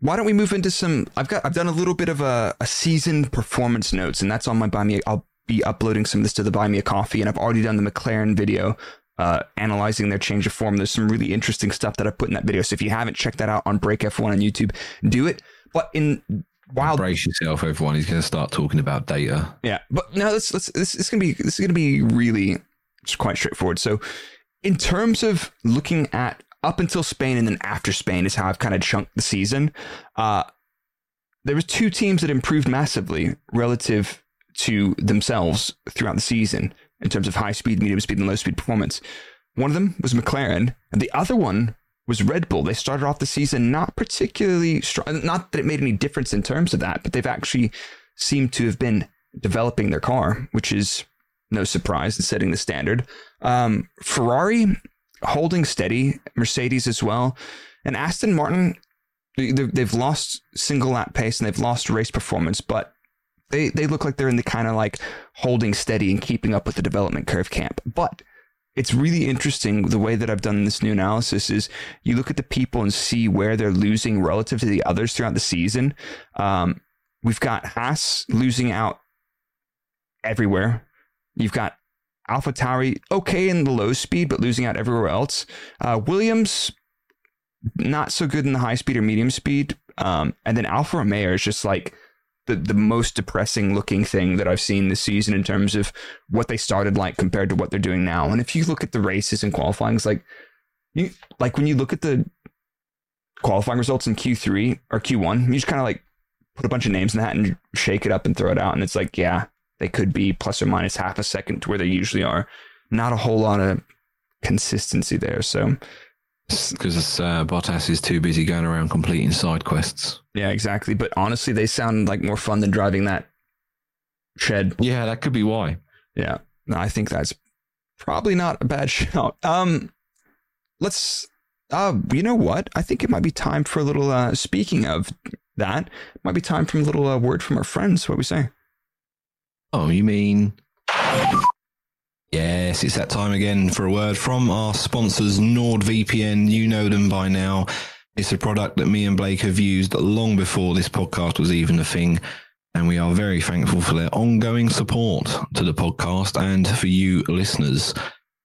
why don't we move into some? I've got I've done a little bit of a, a season performance notes, and that's on my buy me. I'll be uploading some of this to the buy me a coffee, and I've already done the McLaren video. Uh, analyzing their change of form. There's some really interesting stuff that I put in that video. So if you haven't checked that out on Break F1 on YouTube, do it. But in while brace yourself, everyone. He's going to start talking about data. Yeah, but no, let's let's this is gonna be this is gonna be really quite straightforward. So, in terms of looking at up until Spain and then after Spain is how I've kind of chunked the season. Uh, there was two teams that improved massively relative to themselves throughout the season in terms of high speed, medium speed, and low speed performance. One of them was McLaren, and the other one was Red Bull. They started off the season not particularly strong. Not that it made any difference in terms of that, but they've actually seemed to have been developing their car, which is no surprise in setting the standard. Um, Ferrari holding steady, Mercedes as well, and Aston Martin. they- They've lost single lap pace and they've lost race performance, but they they look like they're in the kind of like holding steady and keeping up with the development curve camp. But it's really interesting the way that I've done this new analysis is you look at the people and see where they're losing relative to the others throughout the season. Um, we've got Haas losing out everywhere. You've got Alpha Tauri okay in the low speed, but losing out everywhere else. Uh, Williams not so good in the high speed or medium speed. Um, and then Alfa Romeo is just like the, the most depressing looking thing that I've seen this season in terms of what they started like compared to what they're doing now. And if you look at the races and qualifying, it's like you like when you look at the qualifying results in Q3 or Q1, you just kind of like put a bunch of names in the hat and shake it up and throw it out. And it's like, yeah, they could be plus or minus half a second to where they usually are. Not a whole lot of consistency there. So Because uh, Bottas is too busy going around completing side quests. yeah, exactly. But honestly, they sound like more fun than driving that shed. Yeah, that could be why. Yeah, no, I think that's probably not a bad shout. Um, let's. Uh, you know what? I think it might be time for a little. Uh, speaking of that, it might be time for a little uh, word from our friends. What we say? Oh, you mean? Yes, it's that time again for a word from our sponsors, NordVPN. You know them by now. It's a product that me and Blake have used long before this podcast was even a thing. And we are very thankful for their ongoing support to the podcast and for you listeners.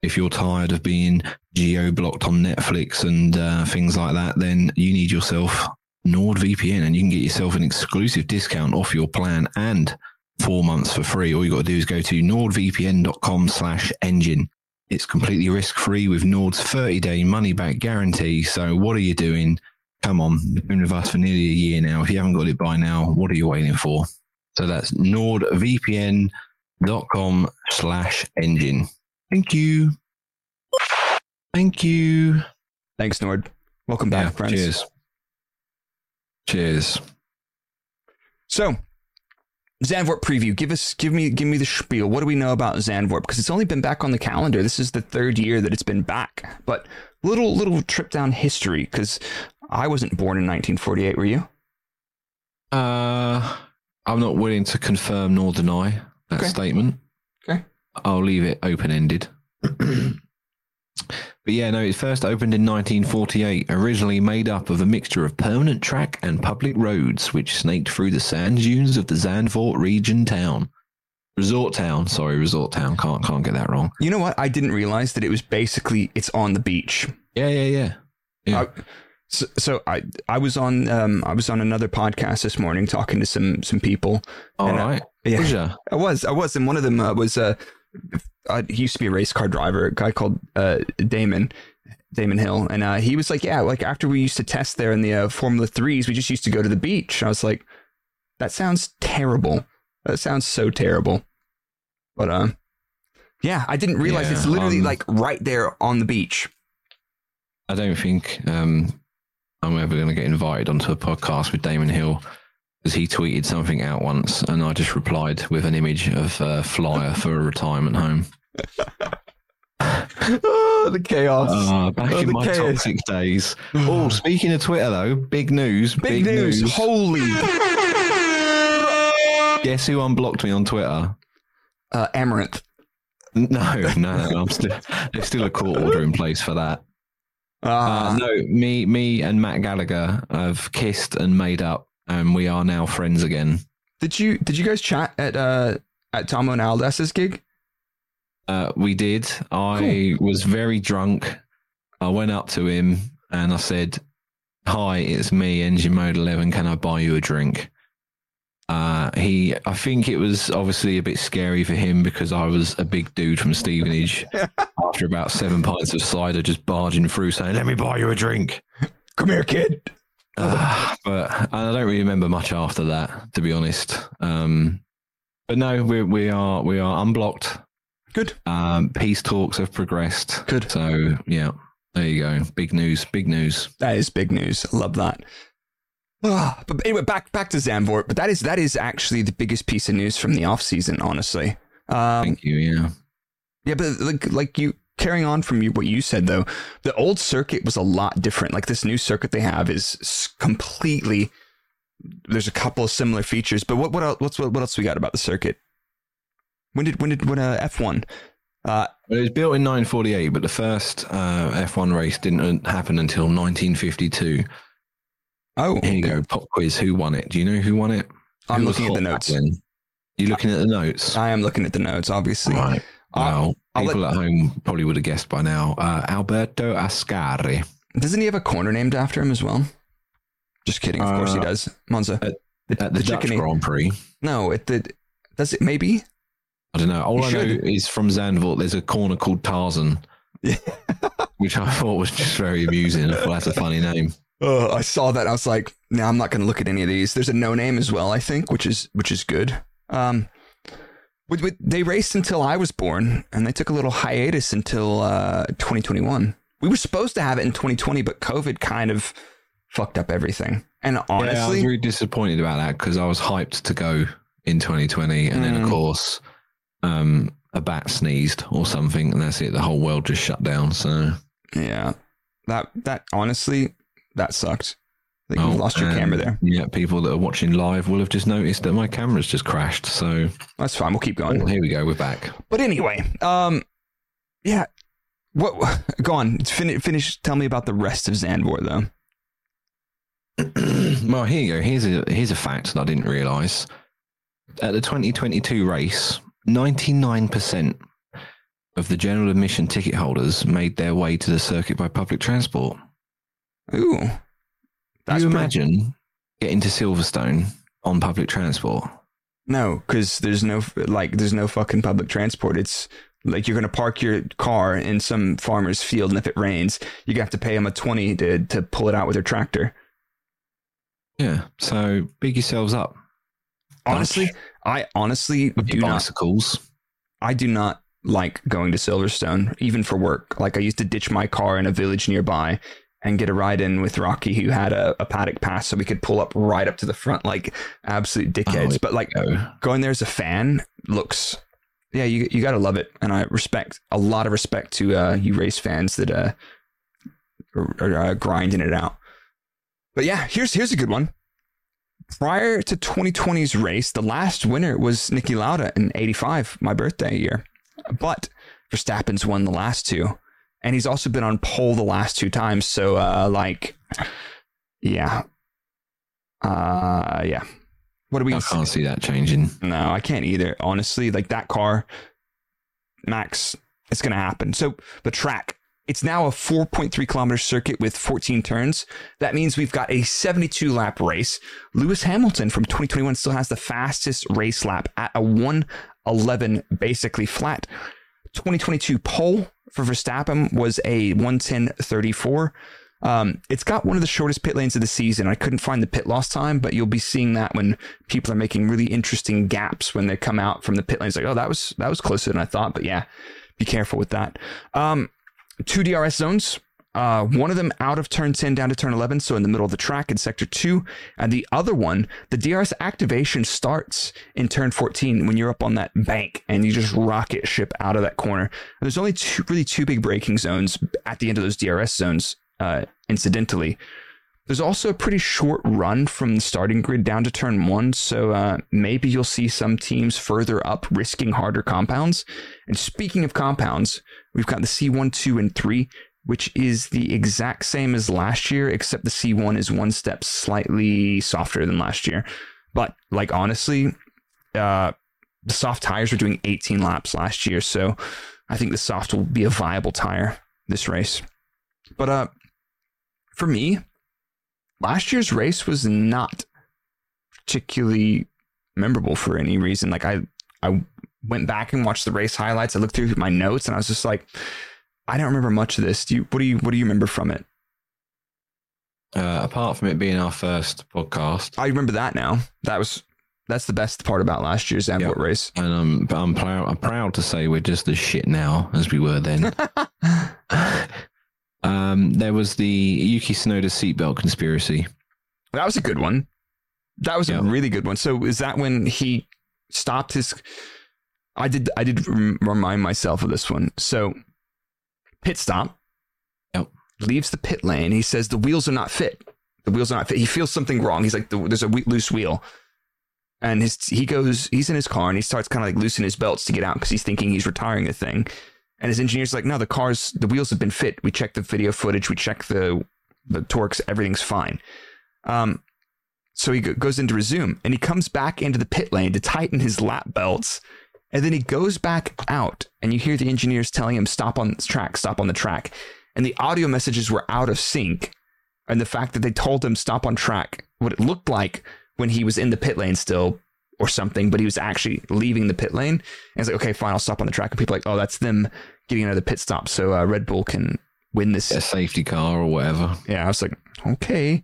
If you're tired of being geo blocked on Netflix and uh, things like that, then you need yourself NordVPN and you can get yourself an exclusive discount off your plan and four months for free. All you got to do is go to nordvpn.com slash engine. It's completely risk free with Nord's 30 day money back guarantee. So what are you doing? Come on, you've been with us for nearly a year now. If you haven't got it by now, what are you waiting for? So that's nordvpn.com slash engine. Thank you. Thank you. Thanks, Nord. Welcome back, Yeah, friends. cheers. Cheers. So, Zandvoort preview. Give us, give me, give me the spiel. What do we know about Zandvoort? Because it's only been back on the calendar. This is the third year that it's been back. But little, little trip down history. Because I wasn't born in 1948. Were you? Uh, I'm not willing to confirm nor deny that Okay. statement. Okay. I'll leave it open ended. but yeah, no, it first opened in 1948, originally made up of a mixture of permanent track and public roads, which snaked through the sand dunes of the Zandvoort region town. Resort town, sorry, resort town. Can't can't get that wrong. You know what? I didn't realize that it was basically it's on the beach. Yeah, yeah, yeah. Yeah. I- so, so I I was on um I was on another podcast this morning talking to some some people. All right. yeah. Was? I was, I was, and one of them uh, was uh, uh, he used to be a race car driver, a guy called uh, Damon, Damon Hill, and uh, he was like, yeah, like after we used to test there in the uh, Formula Threes, we just used to go to the beach. I was like, that sounds terrible. That sounds so terrible. But uh, yeah, I didn't realize Yeah, it's literally um, like right there on the beach. I don't think um, I'm ever going to get invited onto a podcast with Damon Hill because he tweeted something out once, and I just replied with an image of a flyer for a retirement home. oh, the chaos! Uh, back Oh, in my chaos. toxic days. Oh, speaking of Twitter, though, big news! Big, news! Holy Guess who unblocked me on Twitter? uh, Amaranth. No, no, no, I'm still. There's still a court order in place for that. Uh, Uh, no, me, me, and Matt Gallagher have kissed and made up, and we are now friends again. did you did you guys chat at uh at Tomo and Aldas's gig? Uh, we did. I was very drunk. I went up to him and I said, "Hi, it's me, Engine Mode Eleven. Can I buy you a drink?" Uh, he, I think it was obviously a bit scary for him because I was a big dude from Stevenage. after about seven pints of cider, just barging through, saying, "Let me buy you a drink." Come here, kid. Uh, but I don't really remember much after that, to be honest. Um, but no, we we are we are unblocked. Good. Um, peace talks have progressed. Good. So yeah, there you go. Big news. Big news. That is big news. I love that. Ah, but anyway, back back to Zandvoort. But that is that is actually the biggest piece of news from the off season, honestly. Um, Thank you. Yeah. yeah, but like like you carrying on from you, what you said though, the old circuit was a lot different. Like this new circuit they have is completely. There's a couple of similar features, but what what else, what's what, what else we got about the circuit? When did when did when uh, F one? Uh, it was built in 1948, but the first uh, F1 race didn't happen until 1952. oh, Here you go. Pop quiz. Who won it? Do you know who won it? I'm Who looking at the notes. You looking at the notes? I am looking at the notes, obviously. Right. I'll- People at home probably would have guessed by now. Uh, Alberto Ascari. Doesn't he have a corner named after him as well? Just kidding. Of course he Uh, does. Monza. at- the, At the, Dutch chickeny- Grand Prix. No, it the does it maybe? I don't know. All You I know is from Zandvoort, there's a corner called Tarzan, Yeah. which I thought was just very amusing. I thought that's a funny name. Oh, I saw that. I was like, no, I'm not going to look at any of these. There's a no name as well, I think, which is which is good. Um, they raced until I was born, and they took a little hiatus until uh, 2021. We were supposed to have it in 2020, but COVID kind of fucked up everything. And yeah, I was really disappointed about that because I was hyped to go in 2020, and then Mm. of course, um, a bat sneezed or something, and that's it. The whole world just shut down. So yeah, that that honestly that sucked. That you Oh, lost your camera there. Yeah, people that are watching live will have just noticed that my camera's just crashed. So That's fine. We'll keep oh, going. here we go. We're back. But anyway, um, yeah. What? Go on. Finish. Finish. Tell me about the rest of Zandvoort, though. well, here you go. Here's a here's a fact that I didn't realise. At the 2022 race, 99% of the general admission ticket holders made their way to the circuit by public transport. Ooh, that's you pretty- imagine getting to Silverstone on public transport? No, because there's no like there's no fucking public transport. It's like you're gonna park your car in some farmer's field, and if it rains, you have to pay them a twenty to to pull it out with their tractor. Yeah. So big yourselves up. Honestly, Dutch. I honestly with do your not. bicycles. I do not like going to Silverstone, even for work. Like I used to ditch my car in a village nearby and get a ride in with Rocky, who had a, a paddock pass, so we could pull up right up to the front like absolute dickheads. Oh, but like go. going there as a fan looks, yeah, you you gotta love it, and I respect a lot of respect to uh, you race fans that uh, are, are uh, grinding it out. But yeah, here's here's a good one. Prior to 2020's race, the last winner was Niki Lauda in 85, my birthday year. But Verstappen's won the last two. And he's also been on pole the last two times. So, uh, like, yeah. Uh, yeah. What are we I gonna can't see that changing. no, I can't either. Honestly, like that car, Max, it's going to happen. So the track, it's now a 4.3 kilometer circuit with 14 turns. That means we've got a 72 lap race. Lewis Hamilton from 2021 still has the fastest race lap at a 111, basically flat. 2022 pole for Verstappen was a 110.34. Um, it's got one of the shortest pit lanes of the season. I couldn't find the pit loss time, but you'll be seeing that when people are making really interesting gaps when they come out from the pit lanes. Like, oh, that was that was closer than I thought. But yeah, be careful with that. Um, two DRS zones. Uh, one of them out of turn 10 down to turn 11, so in the middle of the track in sector 2. And the other one, the DRS activation starts in turn 14 when you're up on that bank and you just rocket ship out of that corner. And there's only two, really two big braking zones at the end of those DRS zones, uh, incidentally. There's also a pretty short run from the starting grid down to turn one, so uh, maybe you'll see some teams further up risking harder compounds. And speaking of compounds, we've got the C1, 2, and 3, which is the exact same as last year, except the C1 is one step slightly softer than last year. But, like, honestly, uh, the soft tires were doing 18 laps last year, so I think the soft will be a viable tire this race. But uh, for me, last year's race was not particularly memorable for any reason. Like I, I went back and watched the race highlights. I looked through my notes and I was just like, I don't remember much of this. Do you? What do you? What do you remember from it? Uh, apart from it being our first podcast, I remember that now. That was that's the best part about last year's Zandvoort Yep. race. and I'm I'm proud I'm proud to say we're just as shit now as we were then. um, there was the Yuki Tsunoda seatbelt conspiracy. That was a good one. That was Yeah. a really good one. So is that when he stopped his? I did. I did remind myself of this one. So pit stop. Yep. Leaves the pit lane. He says the wheels are not fit. The wheels are not fit. He feels something wrong. He's like, there's a loose wheel. And his he goes. He's in his car and he starts kind of like loosening his belts to get out because he's thinking he's retiring the thing. And his engineer's like, no, the cars, the wheels have been fit. We checked the video footage. We checked the the torques. Everything's fine. Um, so he go- goes into resume and he comes back into the pit lane to tighten his lap belts. And then he goes back out and you hear the engineers telling him, stop on the track, stop on the track. And the audio messages were out of sync. And the fact that they told him stop on track, what it looked like when he was in the pit lane still or something, but he was actually leaving the pit lane. And it's like, okay, fine, I'll stop on the track. And people are like, oh, that's them getting another pit stop. So uh, Red Bull can win this A safety car or whatever. yeah, I was like, okay,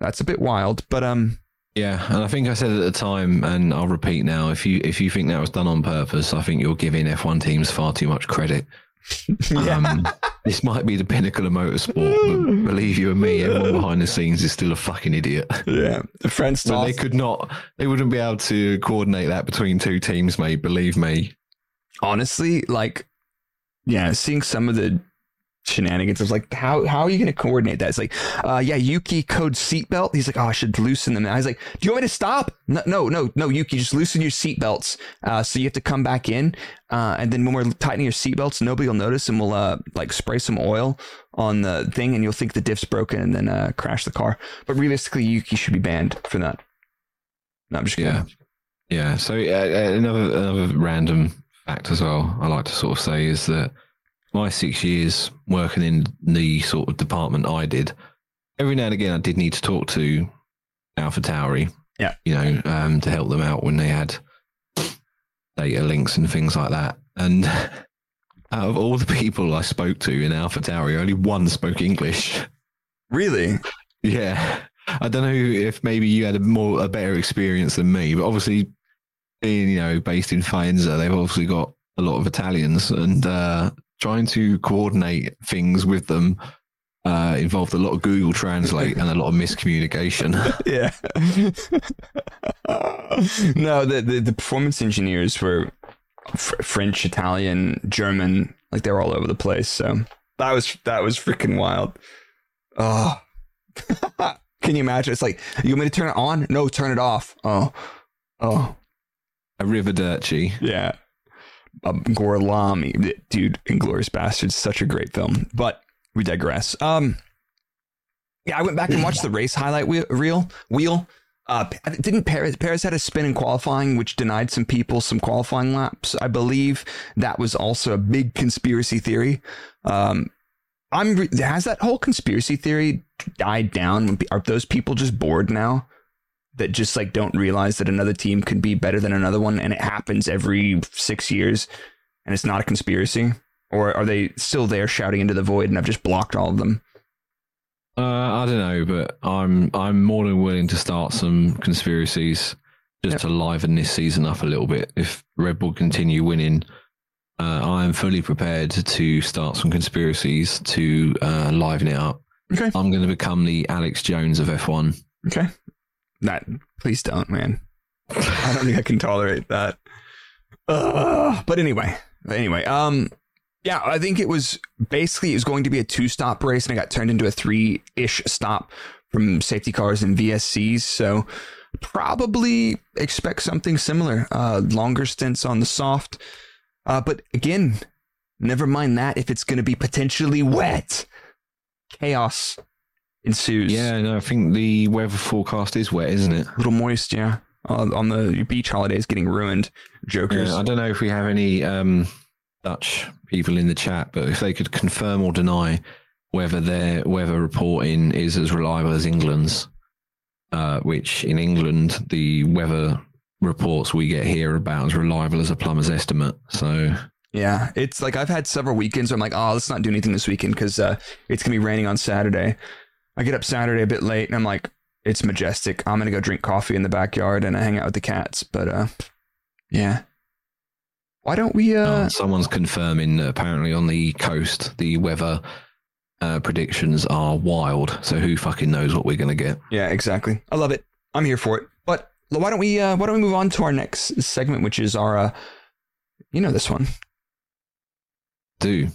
that's a bit wild, but um, Yeah, and I think I said at the time, and I'll repeat now: if you if you think that was done on purpose, I think you're giving F1 teams far too much credit. Um, this might be the pinnacle of motorsport, but believe you and me, everyone behind the scenes is still a fucking idiot. yeah, the French But they could not, they wouldn't be able to coordinate that between two teams, mate. Believe me. honestly, like, yeah, seeing some of the shenanigans, I was like, how how are you going to coordinate that? It's like, uh, yeah, Yuki code seatbelt. He's like, oh, I should loosen them. And I was like, do you want me to stop? No, no, no, no, Yuki, just loosen your seatbelts. Uh, so you have to come back in, uh, and then when we're tightening your seatbelts, nobody will notice, and we'll uh like spray some oil on the thing, and you'll think the diff's broken, and then uh crash the car. But realistically, Yuki should be banned for that. No, I'm just kidding. Yeah. Yeah. So uh, another another random fact as well. I like to sort of say is that my six years working in the sort of department I did, every now and again I did need to talk to Alpha Tauri. Yeah. You know, um, to help them out when they had data links and things like that. And out of all the people I spoke to in Alpha Tauri, only one spoke English. Really? Yeah. I don't know if maybe you had a more a better experience than me, but obviously being, you know, based in Faenza, they've obviously got a lot of Italians and uh trying to coordinate things with them uh, involved a lot of Google Translate and a lot of miscommunication. yeah. no, the, the, the performance engineers were fr- French, Italian, German, like they were all over the place. So that was that was freaking wild. Oh, can you imagine? It's like you want me to turn it on? No, turn it off. Oh, oh, A River Arrivederci. yeah. Um, Gorlami, dude, Inglourious Basterds, such a great film. But we digress. Um, yeah, I went back and watched the race highlight wheel. Reel, wheel. Uh, didn't Paris Perez had a spin in qualifying, which denied some people some qualifying laps. I believe that was also a big conspiracy theory. Um, I'm has that whole conspiracy theory died down? Are those people just bored now? That just like don't realize that another team could be better than another one, and it happens every six years, and it's not a conspiracy. Or are they still there shouting into the void, and I've just blocked all of them? Uh, I don't know, but I'm I'm more than willing to start some conspiracies just Yep. to liven this season up a little bit. If Red Bull continue winning, uh, I am fully prepared to start some conspiracies to uh, liven it up. Okay. I'm going to become the Alex Jones of F1. Okay. That please don't, man. I don't think I can tolerate that. Uh, but anyway, anyway, um, yeah, I think it was basically it was going to be a two-stop race, and it got turned into a three-ish stop from safety cars and VSCs. So probably expect something similar. Uh, longer stints on the soft, uh, but again, never mind that if it's going to be potentially wet, chaos ensues. Yeah, no, I think the weather forecast is wet, isn't it? a little moist, yeah. Uh, on the beach holidays getting ruined. Jokers. Yeah, I don't know if we have any um, Dutch people in the chat, but if they could confirm or deny whether their weather reporting is as reliable as England's, uh, which in England, the weather reports we get here are about as reliable as a plumber's estimate. So, Yeah, it's like I've had several weekends where I'm like, oh, let's not do anything this weekend because uh, it's gonna be raining on Saturday. I get up Saturday a bit late and I'm like, it's majestic. I'm gonna go drink coffee in the backyard and I hang out with the cats. But uh, yeah, why don't we? Uh, uh, someone's confirming apparently on the coast, the weather uh, predictions are wild. So, who fucking knows what we're going to get? yeah, exactly. I love it. I'm here for it. But why don't we? Uh, why don't we move on to our next segment, which is our, uh, you know, this one. Do.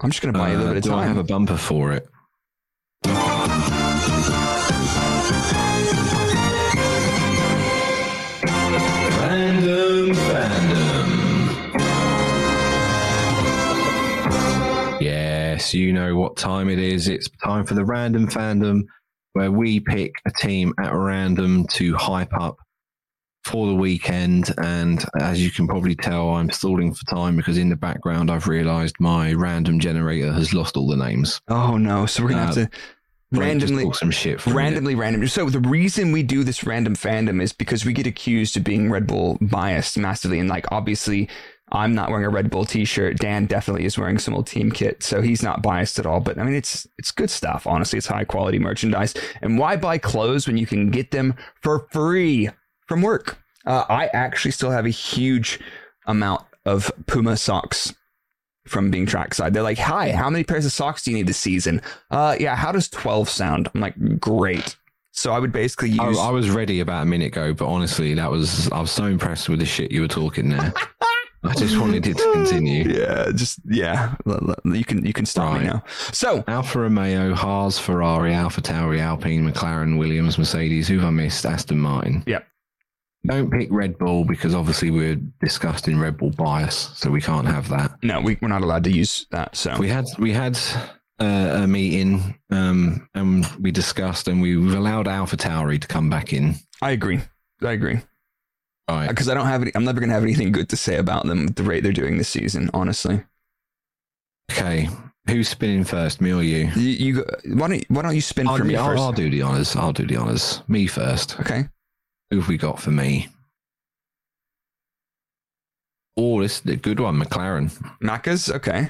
I'm just gonna buy you a little Uh, bit of do I have a bumper for it? Yes, you know what time it is. It's time for the random fandom where we pick a team at random to hype up for the weekend. And as you can probably tell, I'm stalling for time because in the background, I've realized my random generator has lost all the names. oh no! So we're gonna Uh, have to randomly some shit for a minute. randomly random. So the reason we do this random fandom is because we get accused of being Red Bull biased massively, and like obviously. I'm not wearing a Red Bull T-shirt. Dan definitely is wearing some old team kit, so he's not biased at all. But I mean, it's it's good stuff. Honestly, it's high quality merchandise. And why buy clothes when you can get them for free from work? Uh, I actually still have a huge amount of Puma socks from being trackside. They're like, "Hi, how many pairs of socks do you need this season?" Uh, yeah. How does twelve sound? I'm like, great. So I would basically use. I, I was ready about a minute ago, but honestly, that was I was so impressed with the shit you were talking there. I just wanted it to continue. Yeah, just yeah. You can you can stop me now. So Alfa Romeo, Haas, Ferrari, Alpha Tauri, Alpine, McLaren, Williams, Mercedes. Who've I missed? Aston Martin. Yep. Don't pick Red Bull because obviously we're discussing Red Bull bias, so we can't have that. no, we, we're not allowed to use that. So We had we had uh, a meeting um, and we discussed, and we, we've allowed Alpha Tauri to come back in. I agree. I agree Right. because I don't have any. I'm never gonna have anything good to say about them at the rate they're doing this season. Honestly, Okay. Who's spinning first, me or you? you, you go- why don't why don't you spin I'll, for me I'll, first? I'll do the honors. I'll do the honors. Me first. Okay. Who have we got for me? Oh, this is a good one. McLaren. Macca's okay.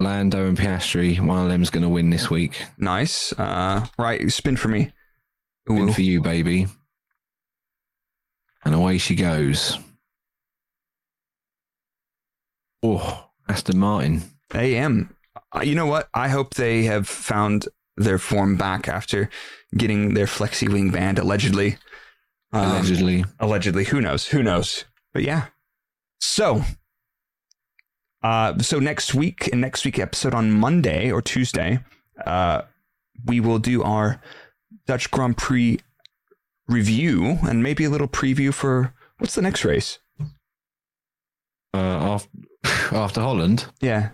Lando and Piastri. One of them's going to win this week. Nice. Uh, right. Spin for me. Win Ooh. for you, baby. And away she goes. Oh, Aston Martin. AM. Uh, you know what? I hope they have found their form back after getting their flexi wing banned allegedly. Um, Allegedly. allegedly, who knows? Who knows? But yeah. So, uh, so next week, in next week episode on Monday or Tuesday, uh, we will do our Dutch Grand Prix review and maybe a little preview for what's the next race. Uh, after, after Holland. Yeah,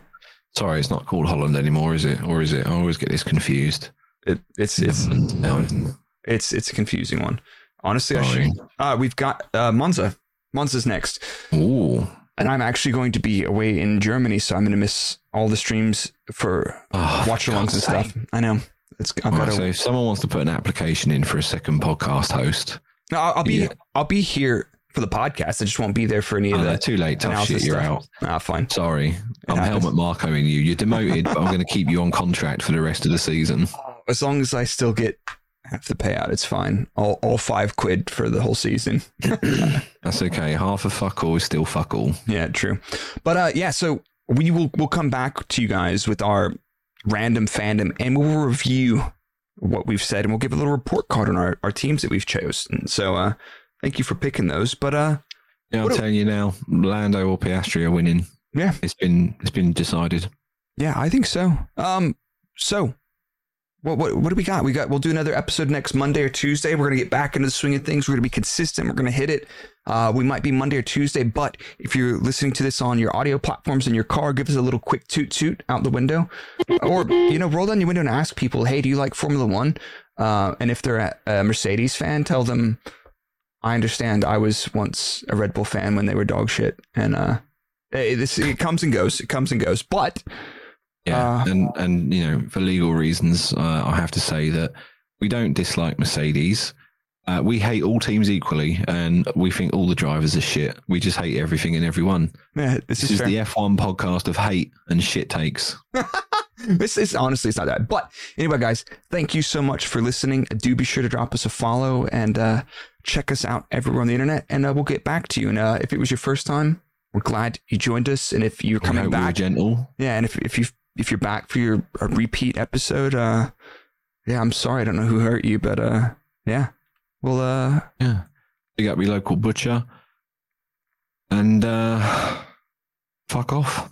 Sorry, it's not called Holland anymore, is it? Or is it? I always get this confused. it, it's it's it's it's a confusing one. Honestly, I should. Uh, we've got uh, Monza. Monza's next. Ooh. And I'm actually going to be away in Germany, so I'm going to miss all the streams for Oh, watch alongs and stuff. I know. It's I've gotta, so if someone wants to put an application in for a second podcast host, No, I'll, I'll be Yeah. I'll be here for the podcast. I just won't be there for any of oh, the. too late, tough shit, you're stuff. out. Ah, fine. Sorry. I'm happens. Helmut Marcoing you. You're demoted, but I'm going to keep you on contract for the rest of the season. As long as I still get half the payout, it's fine. All all five quid for the whole season. That's okay. Half a fuck all is still fuck all. Yeah, true. But uh, yeah, so we will we'll come back to you guys with our random fandom, and we'll review what we've said, and we'll give a little report card on our, our teams that we've chosen. So uh, thank you for picking those. But uh, Yeah, I'm telling you now, Lando or Piastri are winning. Yeah. It's been it's been decided. yeah, I think so. Um, so. What, what what do we got? We got we'll do another episode next Monday or Tuesday. We're gonna get back into the swing of things. We're gonna be consistent. We're gonna hit it. Uh, we might be Monday or Tuesday, but if you're listening to this on your audio platforms in your car, give us a little quick toot toot out the window, or you know, roll down your window and ask people, "Hey, do you like Formula One?" Uh, and if they're a, Mercedes fan, tell them, "I understand. I was once a Red Bull fan when they were dog shit." And uh, eh, this it comes and goes. It comes and goes. But Yeah, Uh, and and you know for legal reasons, uh, I have to say that we don't dislike Mercedes. Uh, we hate all teams equally, and we think all the drivers are shit. We just hate everything and everyone. yeah, this, This is is the F1 podcast of hate and shit takes. this is honestly it's not that but anyway guys thank you so much for listening do be sure to drop us a follow and uh, check us out everywhere on the internet and uh, we'll get back to you and uh, if it was your first time we're glad you joined us and if you're coming hope we back gentle. yeah and if, if you if you're back for your a repeat episode uh yeah i'm sorry i don't know who hurt you but uh yeah. Well uh Yeah, big up your local butcher, and uh, fuck off.